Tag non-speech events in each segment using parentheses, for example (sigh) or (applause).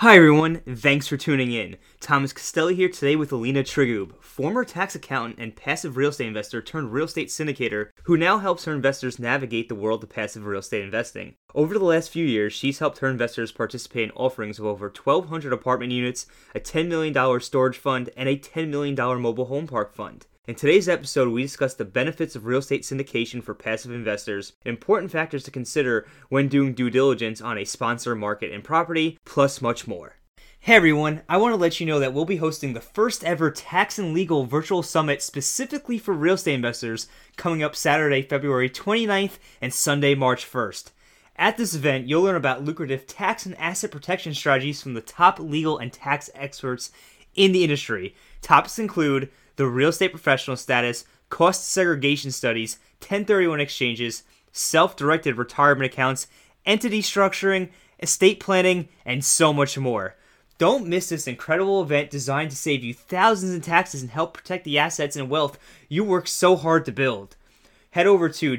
Hi everyone, thanks for tuning in. Thomas Castelli here today with Alina Trigub, former tax accountant and passive real estate investor turned real estate syndicator, who now helps her investors navigate the world of passive real estate investing. Over the last few years, she's helped her investors participate in offerings of over 1,200 apartment units, a $10 million storage fund, and a $10 million mobile home park fund. In today's episode, we discuss the benefits of real estate syndication for passive investors, important factors to consider when doing due diligence on a sponsor market and property, plus much more. Hey everyone, I want to let you know that we'll be hosting the first ever tax and legal virtual summit specifically for real estate investors coming up Saturday, February 29th and Sunday, March 1st. At this event, you'll learn about lucrative tax and asset protection strategies from the top legal and tax experts in the industry. Topics include the real estate professional status, cost segregation studies, 1031 exchanges, self directed retirement accounts, entity structuring, estate planning, and so much more. Don't miss this incredible event designed to save you thousands in taxes and help protect the assets and wealth you work so hard to build. Head over to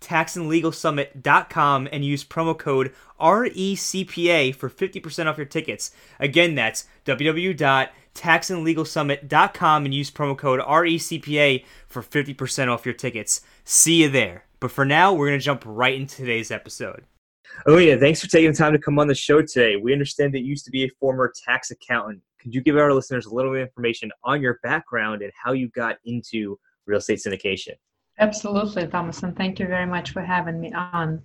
www.taxandlegalsummit.com and use promo code RECPA for 50% off your tickets. Again, that's www.taxandlegalsummit.com and use promo code RECPA for 50% off your tickets. See you there. But for now, we're going to jump right into today's episode. Oh, Alina, thanks for taking the time to come on the show today. We understand that you used to be a former tax accountant. Could you give our listeners a little bit of information on your background and how you got into real estate syndication? Absolutely, Thomas, and thank you very much for having me on.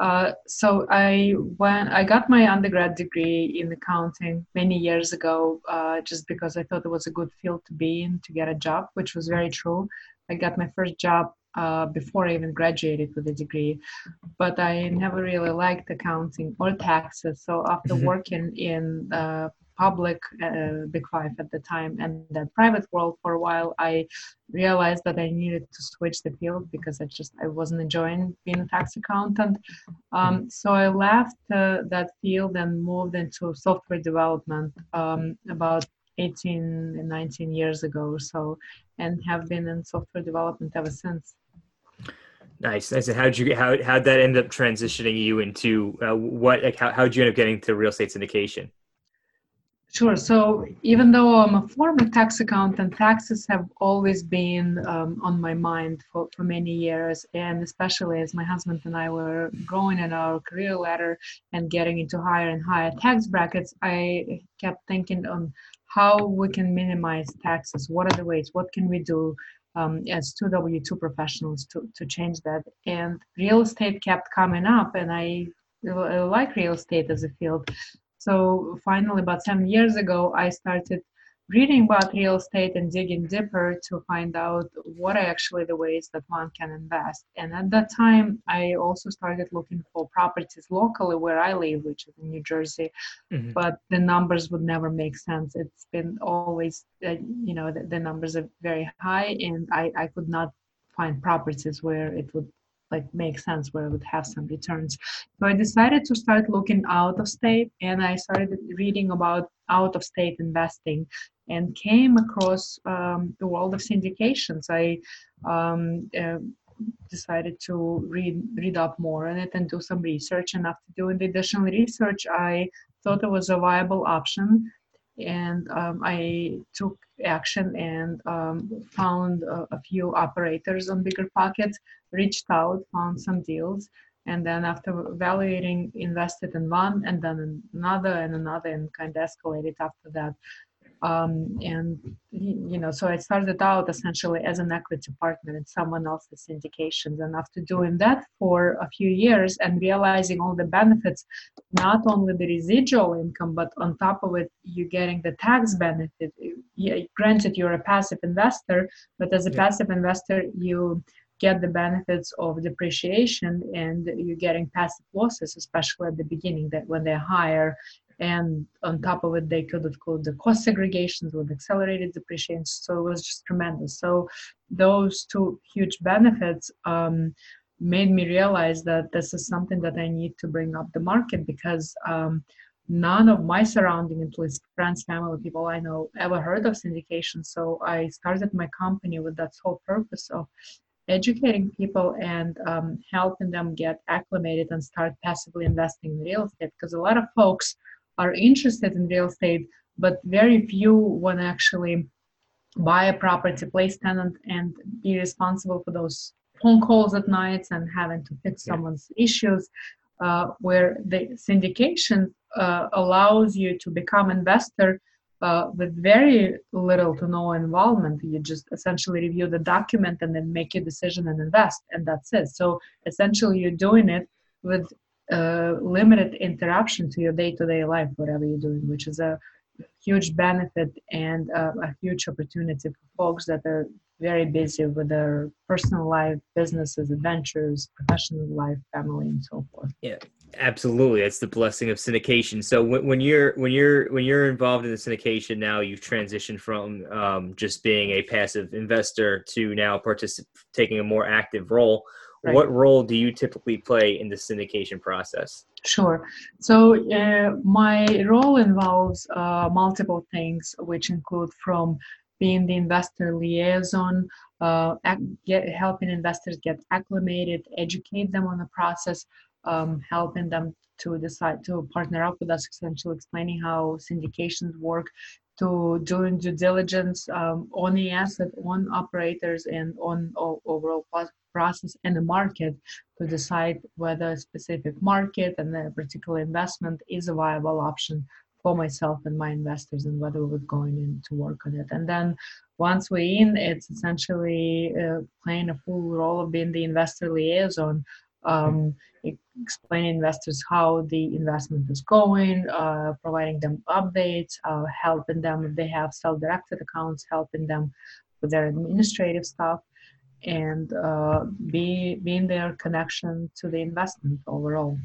Uh, so I when I got my undergrad degree in accounting many years ago, uh, just because I thought it was a good field to be in to get a job, which was very true. I got my first job uh, before I even graduated with a degree, but I never really liked accounting or taxes. So after mm-hmm. working in uh, public uh, big five at the time and the private world for a while i realized that i needed to switch the field because i just i wasn't enjoying being a tax accountant um, so i left uh, that field and moved into software development um, about 18 and 19 years ago or so and have been in software development ever since Nice, nice. And how'd you how how'd that end up transitioning you into uh, what? Like, how how'd you end up getting to real estate syndication? Sure. So even though I'm a former tax accountant, taxes have always been um, on my mind for, for many years. And especially as my husband and I were growing in our career ladder and getting into higher and higher tax brackets, I kept thinking on how we can minimize taxes. What are the ways? What can we do? Um, as two W two professionals to, to change that. And real estate kept coming up, and I, I like real estate as a field. So finally, about seven years ago, I started reading about real estate and digging deeper to find out what are actually the ways that one can invest. And at that time, I also started looking for properties locally where I live, which is in New Jersey. Mm-hmm. But the numbers would never make sense. It's been always, uh, you know, the, the, numbers are very high, and I, I could not find properties where it would like make sense where I would have some returns. So I decided to start looking out of state and I started reading about out of state investing and came across um, the world of syndications. I um, uh, decided to read read up more on it and do some research. And after doing the additional research, I thought it was a viable option and um, I took action and um, found a, a, few operators on BiggerPockets, reached out, found some deals, and then after evaluating, invested in one and then another and another, and kind of escalated after that um, and you know so i started out essentially as an equity partner in someone else's syndications and after doing that for a few years and realizing all the benefits not only the residual income but on top of it you're getting the tax benefit yeah, granted you're a passive investor but as a yeah. passive investor you get the benefits of depreciation and you're getting passive losses, especially at the beginning that when they're higher. And on top of it, they could include the cost segregations with accelerated depreciation. So it was just tremendous. So those two huge benefits um, made me realize that this is something that I need to bring up the market because um, none of my surrounding, at least friends, family, people I know, ever heard of syndication. So I started my company with that sole purpose of educating people and um, helping them get acclimated and start passively investing in real estate. Because a lot of folks are interested in real estate, but very few want to actually buy a property, place tenant, and be responsible for those phone calls at nights and having to fix someone's issues. Uh, where the syndication uh, allows you to become investor uh, with very little to no involvement. You just essentially review the document and then make your decision and invest, and that's it. So essentially, you're doing it with uh, limited interruption to your day-to-day life, whatever you're doing, which is a huge benefit and uh, a huge opportunity for folks that are very busy with their personal life, businesses, adventures, professional life, family, and so forth. Yeah, absolutely. That's the blessing of syndication. So when, when you're when you're when you're involved in the syndication now, you've transitioned from um, just being a passive investor to now particip- taking a more active role. Right. What role do you typically play in the syndication process? Sure. So uh, my role involves uh, multiple things, which include from being the investor liaison, uh, get, helping investors get acclimated, educate them on the process, um, helping them to decide to partner up with us, essentially explaining how syndications work, to doing due diligence um, on the asset, on operators, and on overall process and the market to decide whether a specific market and a particular investment is a viable option for myself and my investors and whether we're going in to work on it. And then once we're in, it's essentially uh, playing a full role of being the investor liaison, um, explaining investors how the investment is going, uh, providing them updates, uh, helping them if they have self-directed accounts, helping them with their administrative stuff, and uh, be being their connection to the investment overall.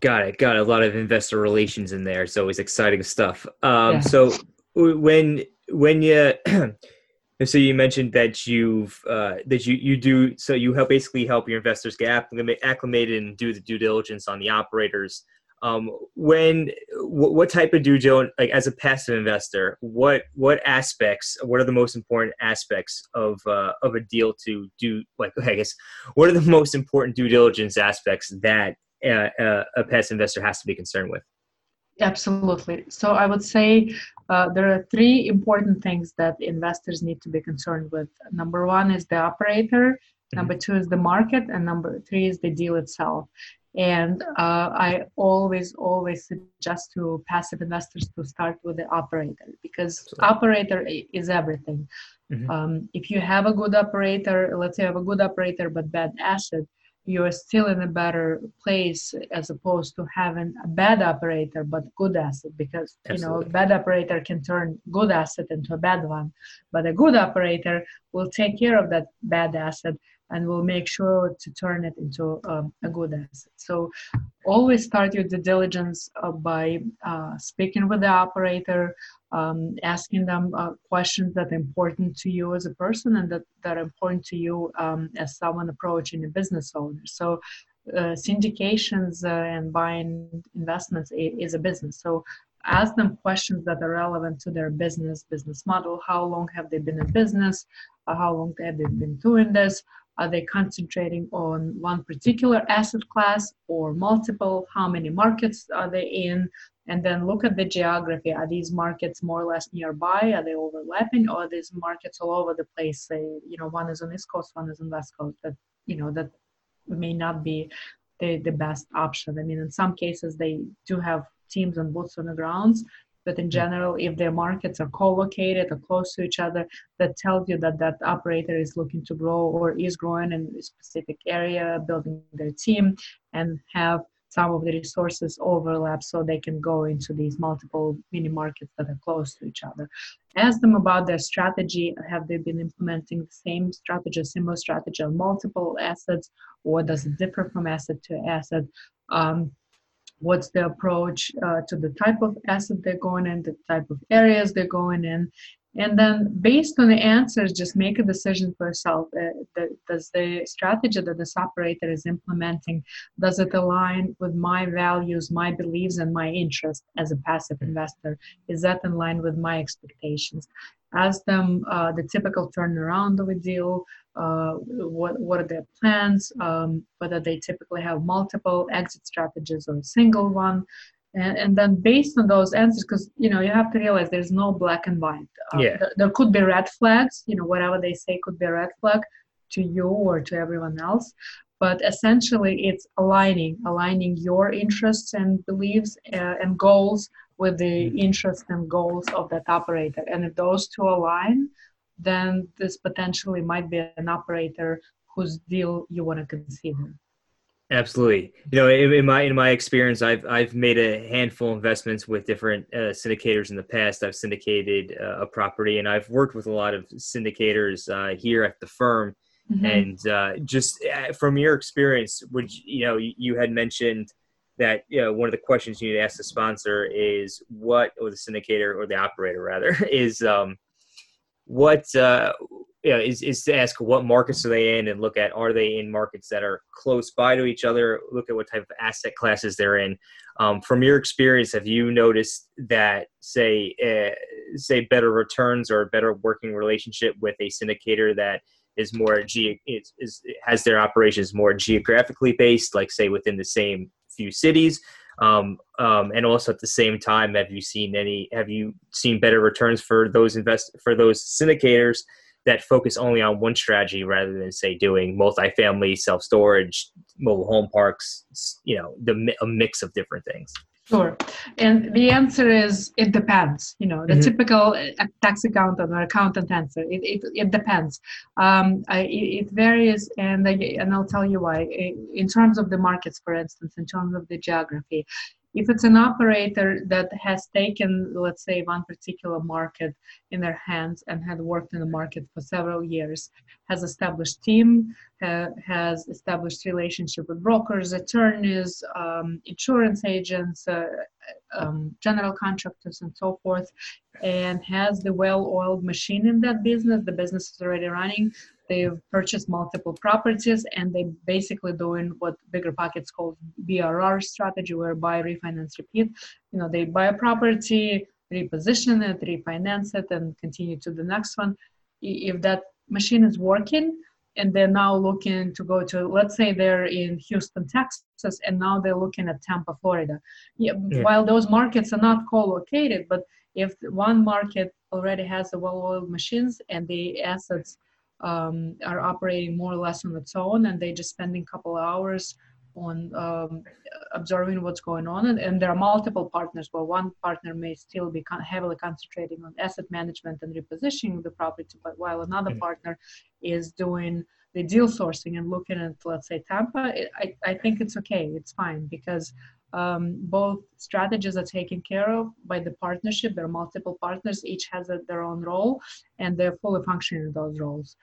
Got it. Got a lot of investor relations in there. It's always exciting stuff. Um, yeah. So when when you (clears throat) so you mentioned that you've uh, that you you do so you help basically help your investors get acclimated and do the due diligence on the operators. Um, when what, what type of due diligence like as a passive investor what what aspects what are the most important aspects of uh, of a deal to do like i guess what are the most important due diligence aspects that a, a passive investor has to be concerned with? Absolutely. So I would say uh, there are three important things that investors need to be concerned with. Number one is the operator, mm-hmm. number two is the market, and number three is the deal itself. And uh, I always, always suggest to passive investors to start with the operator because Absolutely. operator is everything. Mm-hmm. Um, if you have a good operator, let's say you have a good operator but bad asset, you're still in a better place as opposed to having a bad operator but good asset because Absolutely. you know a bad operator can turn good asset into a bad one but a good operator will take care of that bad asset and we'll make sure to turn it into um, a good asset. So always start your due diligence uh, by uh, speaking with the operator, um, asking them uh, questions that are important to you as a person and that, that are important to you um, as someone approaching a business owner. So uh, syndications uh, and buying investments is a business. So ask them questions that are relevant to their business business model how long have they been in business uh, how long have they been doing this are they concentrating on one particular asset class or multiple? How many markets are they in? And then look at the geography. Are these markets more or less nearby? Are they overlapping? Or are these markets all over the place? Say, you know, one is on East Coast, one is on West Coast. That you know that may not be the, the best option. I mean, in some cases they do have teams and boots on the grounds, but in general, if their markets are co-located or close to each other, that tells you that that operator is looking to grow or is growing in a specific area, building their team, and have some of the resources overlap so they can go into these multiple mini markets that are close to each other. Ask them about their strategy. Have they been implementing the same strategy similar strategy on multiple assets or does it differ from asset to asset? Um, what's the approach uh, to the type of asset they're going in the type of areas they're going in. And then based on the answers just make a decision for yourself. Uh, the, does the strategy that this operator is implementing does it align with my values my beliefs and my interest as a passive investor? Is that in line with my expectations ask them uh, the typical turnaround of a deal uh, what, what are their plans um, whether they typically have multiple exit strategies or a single one. And, and then based on those answers because you know you have to realize there's no black and white. Uh, yeah. Th- there could be red flags you know whatever they say could be a red flag to you or to everyone else. But essentially it's aligning aligning your interests and beliefs uh, and goals with the mm-hmm. interests and goals of that operator and if those two align then this potentially might be an operator whose deal you want to consider Absolutely. You know, in, in, my in my experience, I've I've made a handful of investments with different uh, syndicators in the past. I've syndicated uh, a property, and I've worked with a lot of syndicators uh, here at the firm. Mm-hmm. And uh, just uh, from your experience, would you, you know you, you, had mentioned that you know one of the questions you need to ask the sponsor is what, or the syndicator or the operator rather, (laughs) is um, what uh, you know, is, is to ask what markets are they in and look at are they in markets that are close by to each other? Look at what type of asset classes they're in. Um, from your experience have you noticed that say uh, say better returns or a better working relationship with a syndicator that is more ge- is, is has their operations more geographically based like say within the same few cities um, um, and also at the same time have you seen any have you seen better returns for those invest for those syndicators that focus only on one strategy rather than say doing multifamily self storage, mobile home parks, you know, the a mix of different things. Sure. And the answer is it depends. You know, the mm-hmm. typical uh, tax accountant or accountant answer. It, it, it depends. Um, I, it, varies, and I, and I'll tell you why. In terms of the markets, for instance, in terms of the geography, if it's an operator that has taken, let's say, one particular market in their hands and had worked in the market for several years, has established team, ha- has established relationship with brokers, attorneys, um, insurance agents, uh, um, general contractors, and so forth, and has the well-oiled machine in that business, the business is already running, they've purchased multiple properties and they're basically doing what BiggerPockets calls BRR strategy, where buy, refinance, repeat. You know, they buy a property, reposition it, refinance it, and continue to the next one. If that machine is working, and they're now looking to go to let's say they're in houston texas and now they're looking at tampa florida yeah, yeah. while those markets are not co-located but if one market already has the well-oiled machines and the assets um, are operating more or less on its own and they just spending a couple hours on um, observing what's going on and, and, there are multiple partners where one partner may still be con- heavily concentrating on asset management and repositioning the property but while another mm-hmm. partner is doing the deal sourcing and looking at let's say tampa it, I, I think it's okay it's fine because um, both strategies are taken care of by the partnership. There are multiple partners, each has a, their own role, and they're fully functioning in those roles.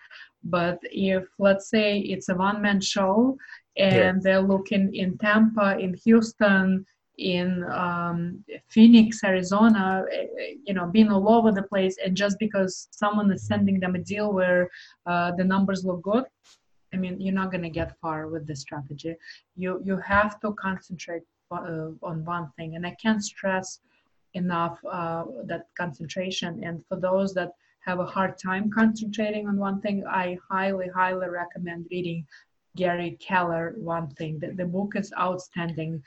But if, let's say, it's a one man show and yeah. they're looking in Tampa, in Houston, in um, Phoenix, Arizona, eh, eh, you know, being all over the place, and just because someone is sending them a deal where uh, the numbers look good, I mean, you're not going to get far with this strategy. You you have to concentrate uh, on one thing and i can't stress enough uh, that concentration. And for those that have a hard time concentrating on one thing i highly highly recommend reading gary keller one thing. The, the book is outstanding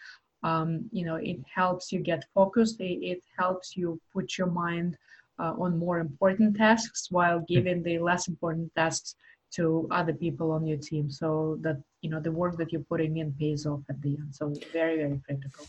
um, you know it helps you get focused. It, it helps you put your mind uh, on more important tasks while giving the less important tasks to other people on your team. So that you know the work that you're putting in pays off at the end. So very very critical.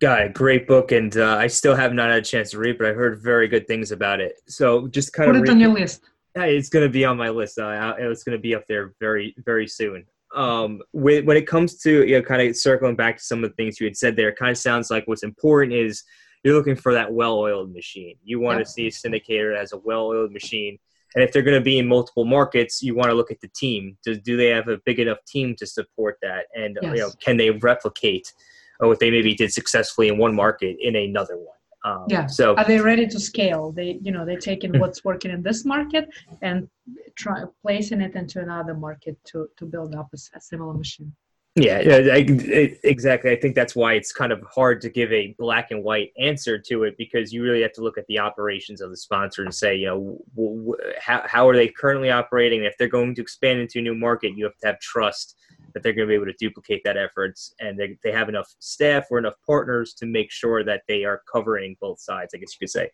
Got it. Great book. And uh, i still have not had a chance to read but i heard very good things about it. So just kind put of put it on your list. It's going to be on my list. Uh, it's going to be up there very very soon um, when, when it comes to you know kind of circling back to some of the things you had said there, it kind of sounds like what's important is you're looking for that well-oiled machine. You want yep. to see a syndicator as a well-oiled machine, and if they're going to be in multiple markets, you want to look at the team. Do, do they have a big enough team to support that, and yes. you know, can they replicate what they maybe did successfully in one market in another one? Um, yeah. So are they ready to scale? They, you know, they're taking hmm. what's working in this market and try placing it into another market to to build up a, a similar machine. Yeah, I, I, exactly. I think that's why it's kind of hard to give a black and white answer to it because you really have to look at the operations of the sponsor and say, you know, w- w- how, how are they currently operating? If they're going to expand into a new market, you have to have trust that they're going to be able to duplicate that efforts and they, they have enough staff or enough partners to make sure that they are covering both sides, I guess you could say.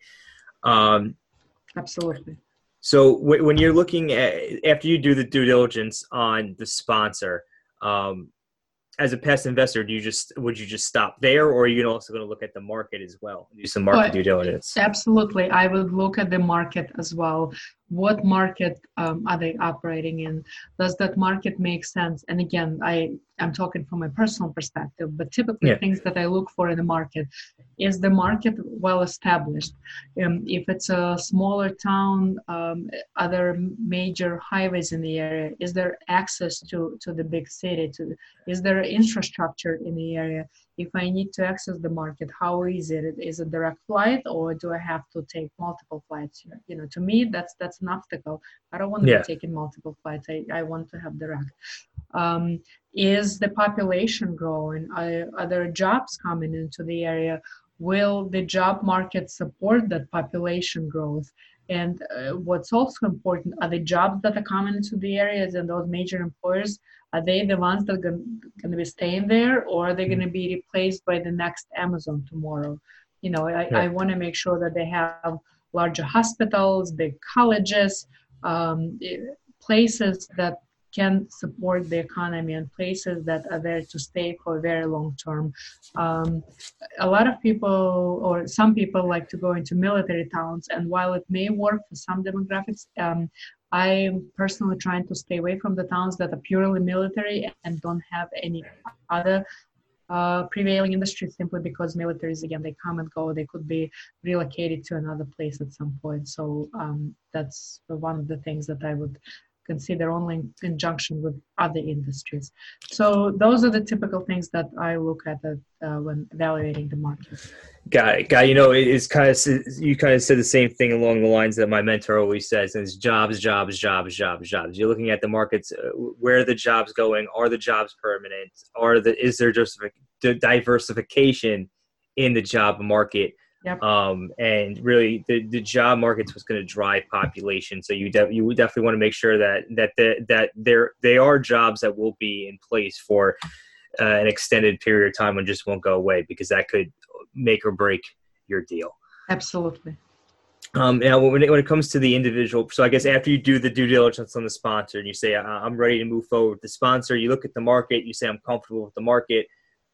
Um, Absolutely. So w- when you're looking at, after you do the due diligence on the sponsor, um, as a past investor, do you just would you just stop there, or are you also going to look at the market as well, do some market but due diligence? Absolutely, I would look at the market as well what market um, are they operating in? Does that market make sense? And again i i'm talking from a personal perspective but typically yeah. things that i look for in the market is the market well established? Um, if it's a smaller town um, other major highways in the area is there access to to the big city? To is there infrastructure in the area if I need to access the market, how is it? Is it direct flight or do I have to take multiple flights here? You know, to me, that's that's an obstacle. I don't want to yeah. be taking multiple flights. I, I want to have direct. Um, is the population growing? Are, are there jobs coming into the area? Will the job market support that population growth? And uh, what's also important are the jobs that are coming into the areas and those major employers are they the ones that are going to be staying there, or are they going to be replaced by the next Amazon tomorrow? You know, I, yeah. I want to make sure that they have larger hospitals, big colleges, um, places that can support the economy and places that are there to stay for a very long term. Um, a lot of people, or some people, like to go into military towns, and while it may work for some demographics, um, I'm personally trying to stay away from the towns that are purely military and don't have any other uh, prevailing industry simply because militaries again they come and go. They could be relocated to another place at some point. So um, that's one of the things that i would consider only in conjunction with other industries. So those are the typical things that I look at uh, when evaluating the market. Got it. You know, it's kind of you kind of said the same thing along the lines that my mentor always says, and it's jobs, jobs, jobs, jobs, jobs. You're looking at the markets. Uh, where are the jobs going? Are the jobs permanent? Are the is there just diversification in the job market? Yep. Um, and really, the, the job market's what's going to drive population. So you de- you definitely want to make sure that that the, that there they are jobs that will be in place for uh, an extended period of time and just won't go away because that could make or break your deal. Absolutely. Um, now, when it, when it comes to the individual, so I guess after you do the due diligence on the sponsor and you say, I'm ready to move forward with the sponsor, you look at the market, you say, I'm comfortable with the market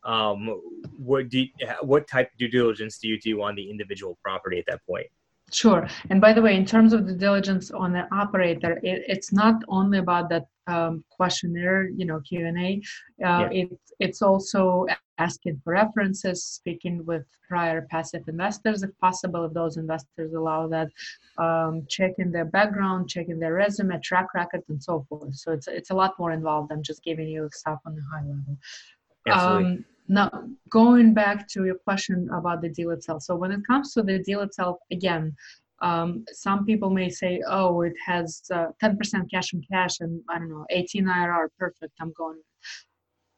um, what do you, what type of due diligence do you do on the individual property at that point? Sure. And by the way, in terms of the diligence on the operator, it, it's not only about that um, questionnaire, you know, Q and A. Uh, yeah. It, it's also asking for references, speaking with prior passive investors, if possible, if those investors allow that, um, checking their background, checking their resume, track record, and so forth. So it's it's a lot more involved than just giving you stuff on the high level. Um, now, going back to your question about the deal itself. So, when it comes to the deal itself, again, um, some people may say, oh, it has uh, 10% cash on cash and I don't know, 18 IRR, perfect, I'm going.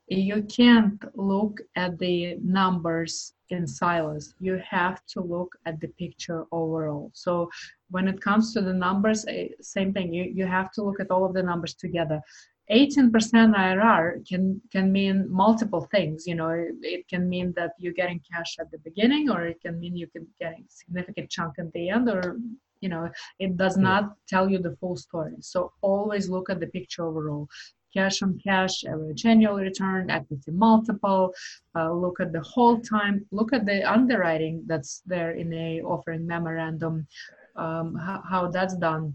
You can't look at the numbers in silos. You have to look at the picture overall. So, when it comes to the numbers, eh, same thing, you, you have to look at all of the numbers together. 18% IRR can can mean multiple things. You know, it, it, can mean that you're getting cash at the beginning, or it can mean you can get a significant chunk at the end, or you know, it does not tell you the full story. So always look at the picture overall. Cash on cash, average annual return, equity multiple. Uh, look at the whole time. Look at the underwriting that's there in a offering memorandum. Um, how, how, that's done.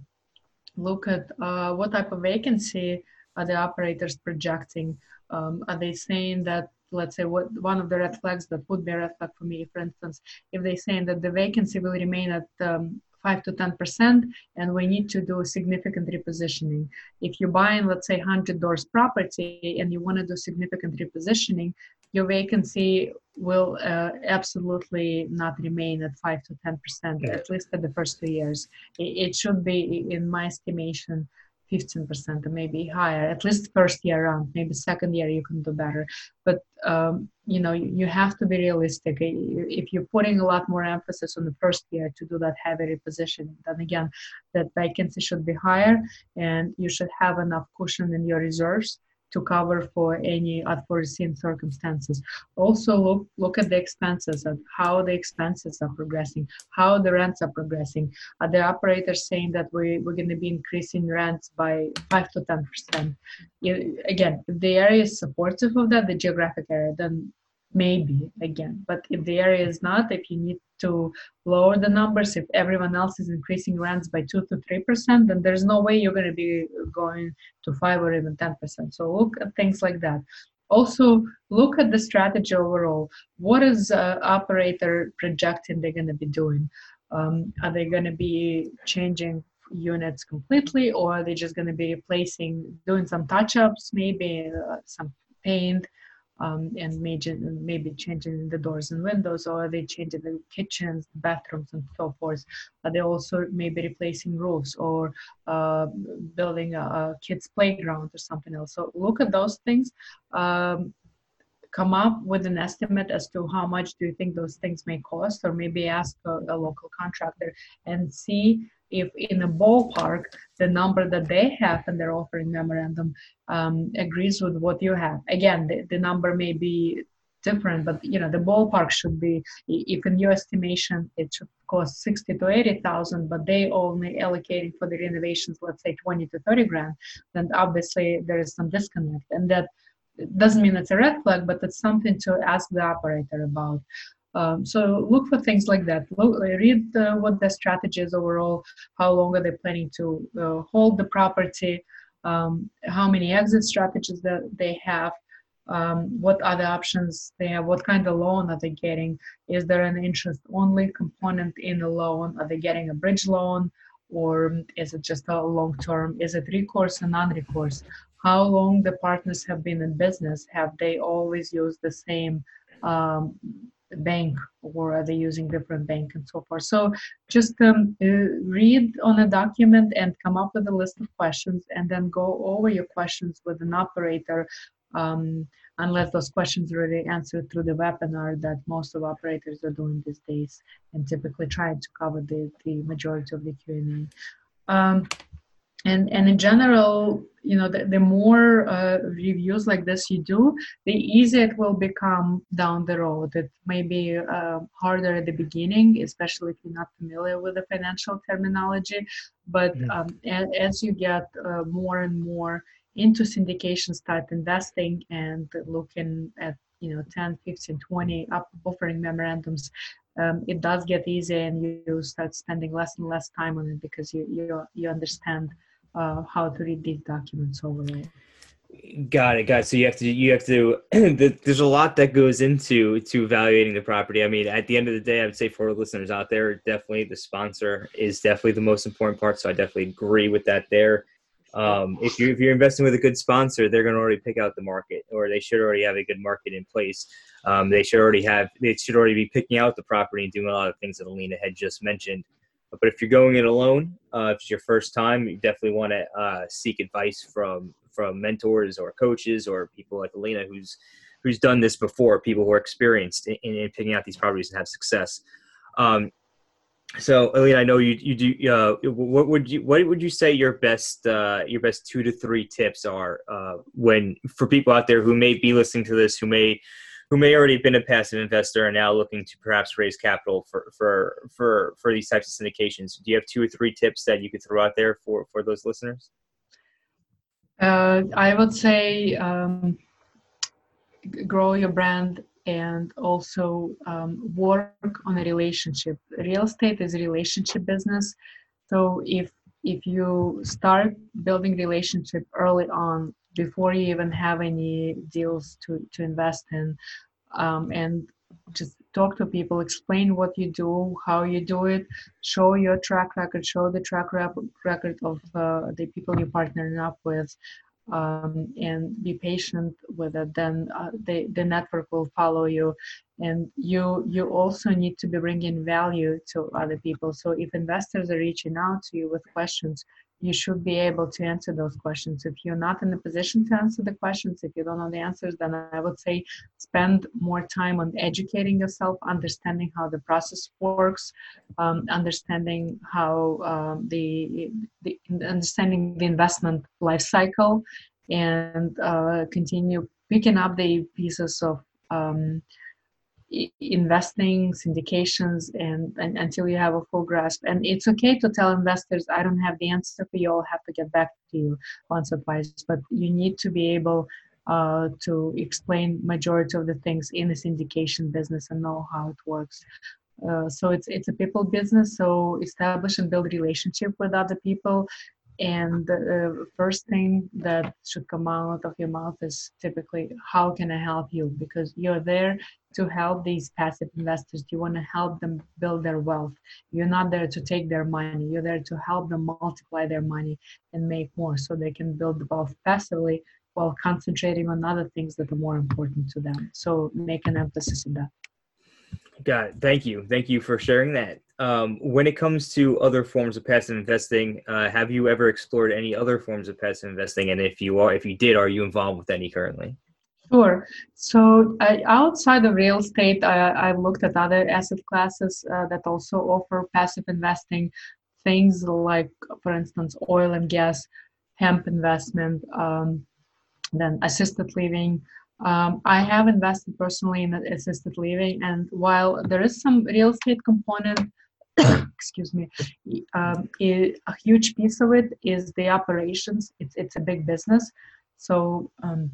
Look at uh, what type of vacancy are the operators projecting? Um, are they saying that let's say what one of the red flags that would be a red flag for me, for instance, if they're saying that the vacancy will remain at um, 5 to 10 percent and we need to do significant repositioning if you're buying let's say 100 doors property and you want to do significant repositioning your vacancy will uh, absolutely not remain at 5 to 10 percent at least for the first two years it, it should be in my estimation 15% or maybe higher at least first year around maybe second year you can do better. But um, you know you have to be realistic. If you're putting a lot more emphasis on the first year to do that heavy repositioning then again that vacancy should be higher and you should have enough cushion in your reserves to cover for any unforeseen circumstances. Also, look look at the expenses and how the expenses are progressing, how the rents are progressing. Are the operators saying that we, we're going to be increasing rents by 5 to 10%? Again, if the area is supportive of that, the geographic area, then maybe again. But if the area is not if you need to lower the numbers if everyone else is increasing rents by 2 to 3 percent then there's no way you're going to be going to 5 or even 10 percent. So look at things like that. Also look at the strategy overall. What is uh, operator projecting they're going to be doing? Um, are they going to be changing units completely or are they just going to be replacing doing some touch ups maybe uh, some paint um, and maybe maybe changing the doors and windows, or are they changing the kitchens, bathrooms, and so forth? Are they also maybe replacing roofs or uh, building a, a, kids' playground or something else? So look at those things. Um, come up with an estimate as to how much do you think those things may cost or maybe ask a, a local contractor and see if in a ballpark the number that they have in their offering memorandum um, agrees with what you have. Again the, the number may be different but you know the ballpark should be if in your estimation it should cost 60 to 80,000 but they only allocating for the renovations let's say 20 to 30 grand then obviously there is some disconnect. And that doesn't mean it's a red flag but it's something to ask the operator about um, so look for things like that. Look, read uh, what the strategy is overall. How long are they planning to uh, hold the property? Um, how many exit strategies that they have? Um, what other options they have? What kind of loan are they getting? Is there an interest-only component in the loan? Are they getting a bridge loan, or is it just a long-term? Is it recourse and non-recourse? How long the partners have been in business? Have they always used the same um, bank or are they using different bank and so forth so just um, uh, read on a document and come up with a list of questions and then go over your questions with an operator um, unless those questions are already answered through the webinar that most of operators are doing these days and typically trying to cover the, the majority of the Q&A. Um, and and in general you know the, the more uh, reviews like this you do the easier it will become down the road. It may be uh, harder at the beginning especially if you're not familiar with the financial terminology. But um, as, as, you get uh, more and more into syndication start investing and looking at you know 10 15 20 up offering memorandums um, it does get easier and you, you start spending less and less time on it because you you, you understand uh, how to read these documents overall. Got it, got it. So you have to you have to. (clears throat) there's a lot that goes into to evaluating the property. I mean, at the end of the day, I would say for listeners out there, definitely the sponsor is definitely the most important part. So I definitely agree with that there. Um, if you if you're investing with a good sponsor, they're going to already pick out the market, or they should already have a good market in place. Um, they should already have they should already be picking out the property and doing a lot of things that Alina had just mentioned. But if you're going it alone, uh, if it's your first time, you definitely want to uh, seek advice from from mentors or coaches or people like Alina, who's who's done this before, people who are experienced in, in picking out these properties and have success. Um, so, Alina, I know you you do. Uh, what would you what would you say your best uh, your best two to three tips are uh, when for people out there who may be listening to this who may who may already have been a passive investor and now looking to perhaps raise capital for for for for these types of syndications. Do you have two or three tips that you could throw out there for for those listeners? Uh, I would say um, grow your brand and also um, work on a relationship. Real estate is a relationship business, so if if you start building relationship early on before you even have any deals to, to invest in. Um, and just talk to people, explain what you do, how you do it, show your track record, show the track record of uh, the people you're partnering up with, um, and be patient with it. Then uh, the the network will follow you, and you you also need to be bringing value to other people. So if investors are reaching out to you with questions, you should be able to answer those questions. If you're not in a position to answer the questions, if you don't know the answers, then I would say spend more time on educating yourself, understanding how the process works, um, understanding how um, the, the understanding the investment life cycle, and uh, continue picking up the pieces of um, investing syndications and, and, until you have a full grasp. And it's okay to tell investors i don't have the answer for you i'll have to get back to you once or twice. But you need to be able uh, to explain majority of the things in the syndication business and know how it works. Uh, so it's it's a people business so establish and build relationship with other people and the first thing that should come out of your mouth is typically how can i help you? Because you're there to help these passive investors. You want to help them build their wealth. You're not there to take their money. You're there to help them multiply their money and make more so they can build wealth passively while concentrating on other things that are more important to them. So make an emphasis on that got it thank you thank you for sharing that um, when it comes to other forms of passive investing, uh, have you ever explored any other forms of passive investing? And if you are, if you did, are you involved with any currently? Sure. So uh, outside of real estate, I, have looked at other asset classes uh, that also offer passive investing. Things like, for instance, oil and gas, hemp investment, um, then assisted living. Um, I have invested personally in assisted living, and while there is some real estate component (coughs) excuse me, um, it, a huge piece of it is the operations. It's it's a big business, so um,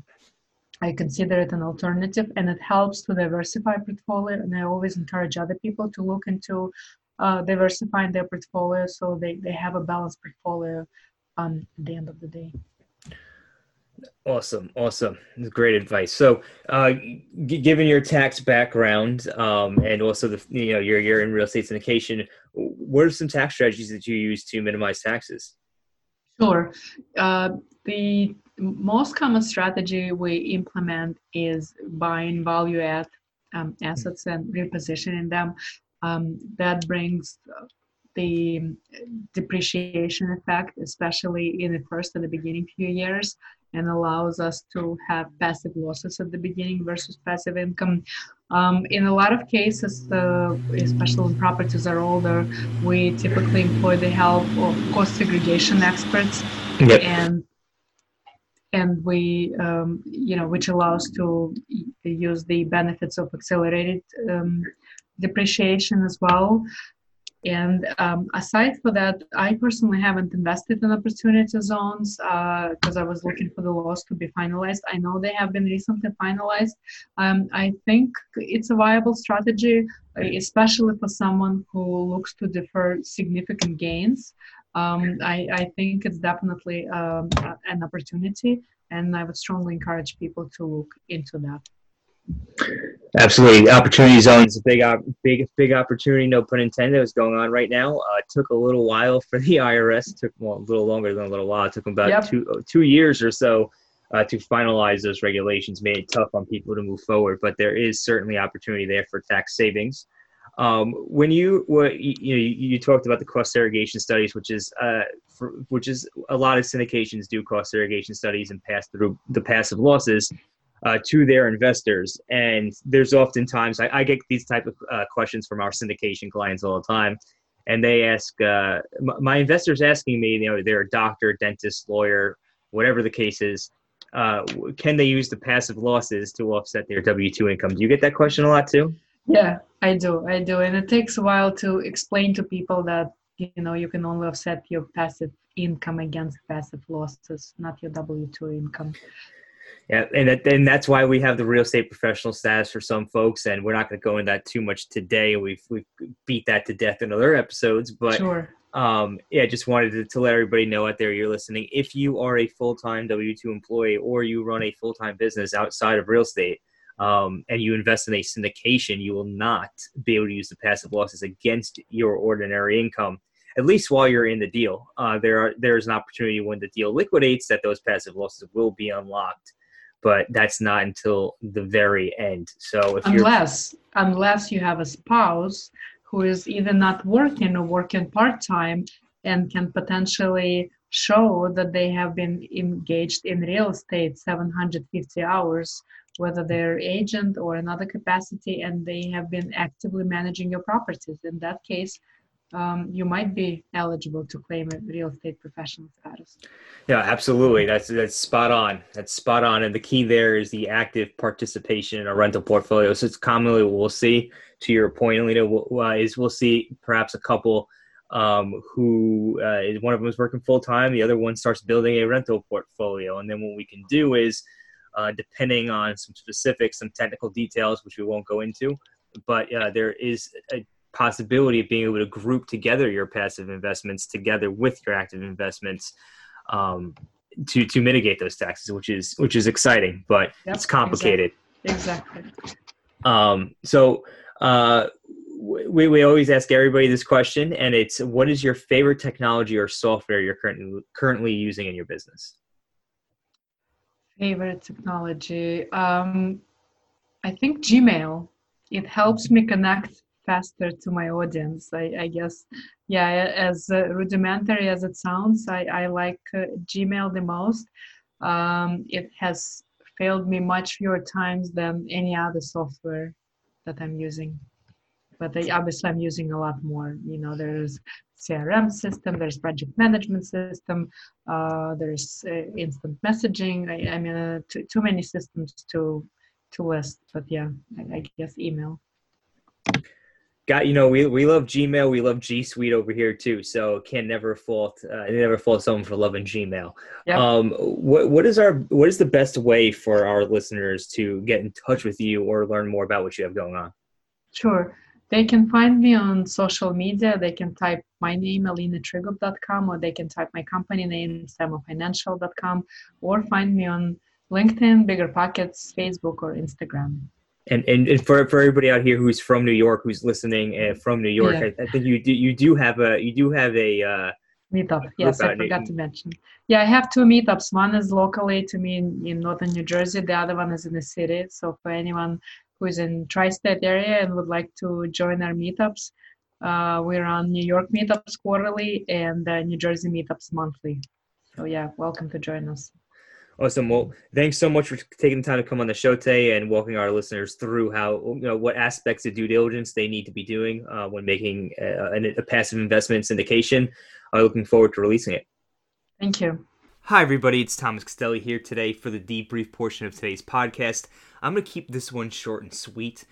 I consider it an alternative, and it helps to diversify portfolio. And I always encourage other people to look into uh, diversifying their portfolio so they, they have a balanced portfolio um, at the end of the day. Awesome, awesome, great advice. So, uh, g- given your tax background um, and also the you know you're you're in real estate syndication, what are some tax strategies that you use to minimize taxes? Sure. Uh, the most common strategy we implement is buying value add um, assets and repositioning them. Um, that brings the depreciation effect, especially in the first and the beginning few years, and allows us to have passive losses at the beginning versus passive income. Um, in a lot of cases, uh, especially when properties are older, we typically employ the help of cost segregation experts, yep. and and we, um, you know, which allows to use the benefits of accelerated um, depreciation as well. And um, aside for that, I personally haven't invested in opportunity zones because uh, I was looking for the laws to be finalized. I know they have been recently finalized. Um, I think it's a viable strategy, especially for someone who looks to defer significant gains. Um, I, I, think it's definitely um, an opportunity, and I would strongly encourage people to look into that. Absolutely, opportunity zone is a big, big, big opportunity. No pun intended. What's going on right now? Uh, it took a little while for the (laughs) IRS. It took well, a little longer than a little while. It took them about yep. two two years or so uh, to finalize those regulations. Made it tough on people to move forward, but there is certainly opportunity there for tax savings. Um, when you, what, you, you, know, you, you, talked about the cost segregation studies, which is, uh, for, which is a lot of syndications do cost segregation studies and pass through the passive losses uh, to their investors. And there's oftentimes I, I get these type of uh, questions from our syndication clients all the time, and they ask uh, my investors asking me, you know, they're a doctor, dentist, lawyer, whatever the case is. Uh, can they use the passive losses to offset their W two income? Do you get that question a lot too? Yeah, I do. I do, and it takes a while to explain to people that you know you can only offset your passive income against passive losses, not your W two income. Yeah, and that, and that's why we have the real estate professional status for some folks, and we're not going to go into that too much today. We've we've beat that to death in other episodes, but sure. um, yeah, just wanted to, to, let everybody know out there you're listening. If you are a full time W 2 employee or you run a full time business outside of real estate um, and you invest in a syndication, you will not be able to use the passive losses against your ordinary income. At least while you're in the deal, uh, there are there's an opportunity when the deal liquidates that those passive losses will be unlocked, but that's not until the very end. So if unless unless you have a spouse who is either not working or working part time and can potentially show that they have been engaged in real estate 750 hours, whether they're agent or another capacity, and they have been actively managing your properties. In that case, um, you might be eligible to claim a real estate professional status. Yeah, absolutely. That's that's spot on. That's spot on. And the key there is the active participation in a rental portfolio. So it's commonly what we'll see. To your point, Alina, uh, is we'll see perhaps a couple um, who uh, one of them is working full time, the other one starts building a rental portfolio, and then what we can do is, uh, depending on some specifics, some technical details, which we won't go into, but uh, there is a possibility of being able to group together your passive investments together with your active investments um, to to mitigate those taxes, which is which is exciting, but yep, it's complicated. Exactly. exactly. Um, so uh, we, we always ask everybody this question, and it's what is your favorite technology or software you're currently currently using in your business? Favorite technology. Um, I think Gmail. It helps me connect faster to my audience. I, I guess, yeah, as uh, rudimentary as it sounds, I, I like uh, Gmail the most. Um, it has failed me much fewer times than any other software that I'm using. But they, obviously, I'm using a lot more. You know, there's CRM system, there's project management system, uh, there's uh, instant messaging. I, I mean, uh, too, too many systems to to list. But yeah, I, I guess email got you know we, we love gmail we love g suite over here too so can never fault uh, never fault someone for loving gmail. Yep. um what what is our what is the best way for our listeners to get in touch with you or learn more about what you have going on? Sure. They can find me on social media. They can type my name alinatrigub.com or they can type my company name samofinancial.com or find me on linkedin BiggerPockets facebook or instagram and, and, and for, for everybody out here who's from New York, who's listening uh, from New York, yeah. I, I, think you do you do have a you do have a uh, meetup. Yes, I forgot New- to mention. Yeah, I have two meetups. One is locally to me in, in northern New Jersey. The other one is in the city. So for anyone who is in tri-state area and would like to join our meetups, uh, we're on New York meetups quarterly and uh, New Jersey meetups monthly. So yeah, welcome to join us. Awesome. Well, thanks so much for taking the time to come on the show today and walking our listeners through how you know what aspects of due diligence they need to be doing uh, when making a, a, passive investment syndication. I'm looking forward to releasing it. Thank you. Hi, everybody. It's Thomas Castelli here today for the debrief portion of today's podcast. I'm going to keep this one short and sweet.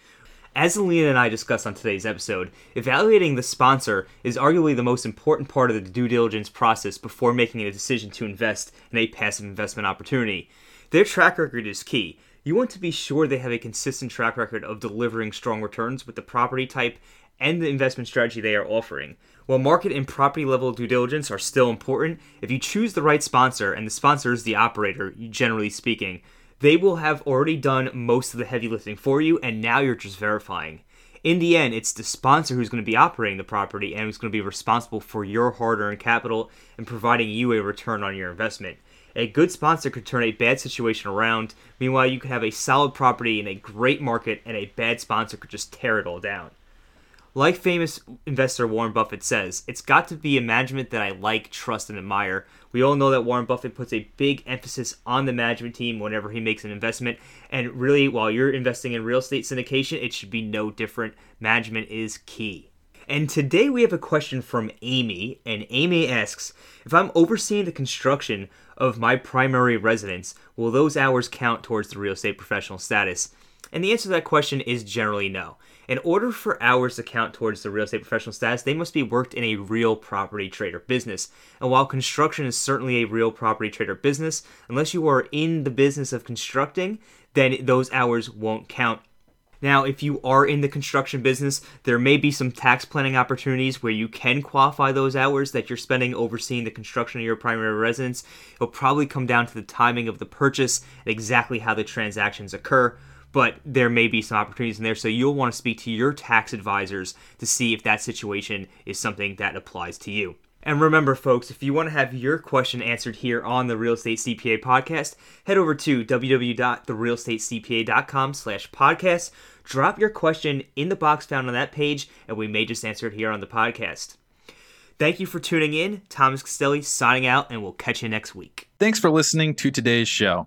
As Alina and I discussed on today's episode, evaluating the sponsor is arguably the most important part of the due diligence process before making a decision to invest in a passive investment opportunity. Their track record is key. You want to be sure they have a consistent track record of delivering strong returns with the property type and the investment strategy they are offering. While market and property level due diligence are still important, if you choose the right sponsor and the sponsor is the operator, generally speaking, they will have already done most of the heavy lifting for you, and now you're just verifying. In the end, it's the sponsor who's going to be operating the property and who's going to be responsible for your hard earned capital and providing you a return on your investment. A good sponsor could turn a bad situation around. Meanwhile, you could have a solid property in a great market, and a bad sponsor could just tear it all down. Like famous investor Warren Buffett says, it's got to be a management that I like, trust, and admire. We all know that Warren Buffett puts a big emphasis on the management team whenever he makes an investment. And really, while you're investing in real estate syndication, it should be no different. Management is key. And today we have a question from Amy, and Amy asks If I'm overseeing the construction of my primary residence, will those hours count towards the real estate professional status? And the answer to that question is generally no. In order for hours to count towards the real estate professional status, they must be worked in a real property trader business. And while construction is certainly a real property trader business, unless you are in the business of constructing, then those hours won't count Now, if you are in the construction business, there may be some tax planning opportunities where you can qualify those hours that you're spending overseeing the construction of your primary residence. It'll probably come down to the timing of the purchase and exactly how the transactions occur but there may be some opportunities in there. So you'll want to speak to your tax advisors to see if that situation is something that applies to you. And remember, folks, if you want to have your question answered here on the Real Estate CPA podcast, head over to www.therealestatecpa.com slash podcast. Drop your question in the box found on that page, and we may just answer it here on the podcast. Thank you for tuning in. Thomas Castelli signing out, and we'll catch you next week. Thanks for listening to today's show.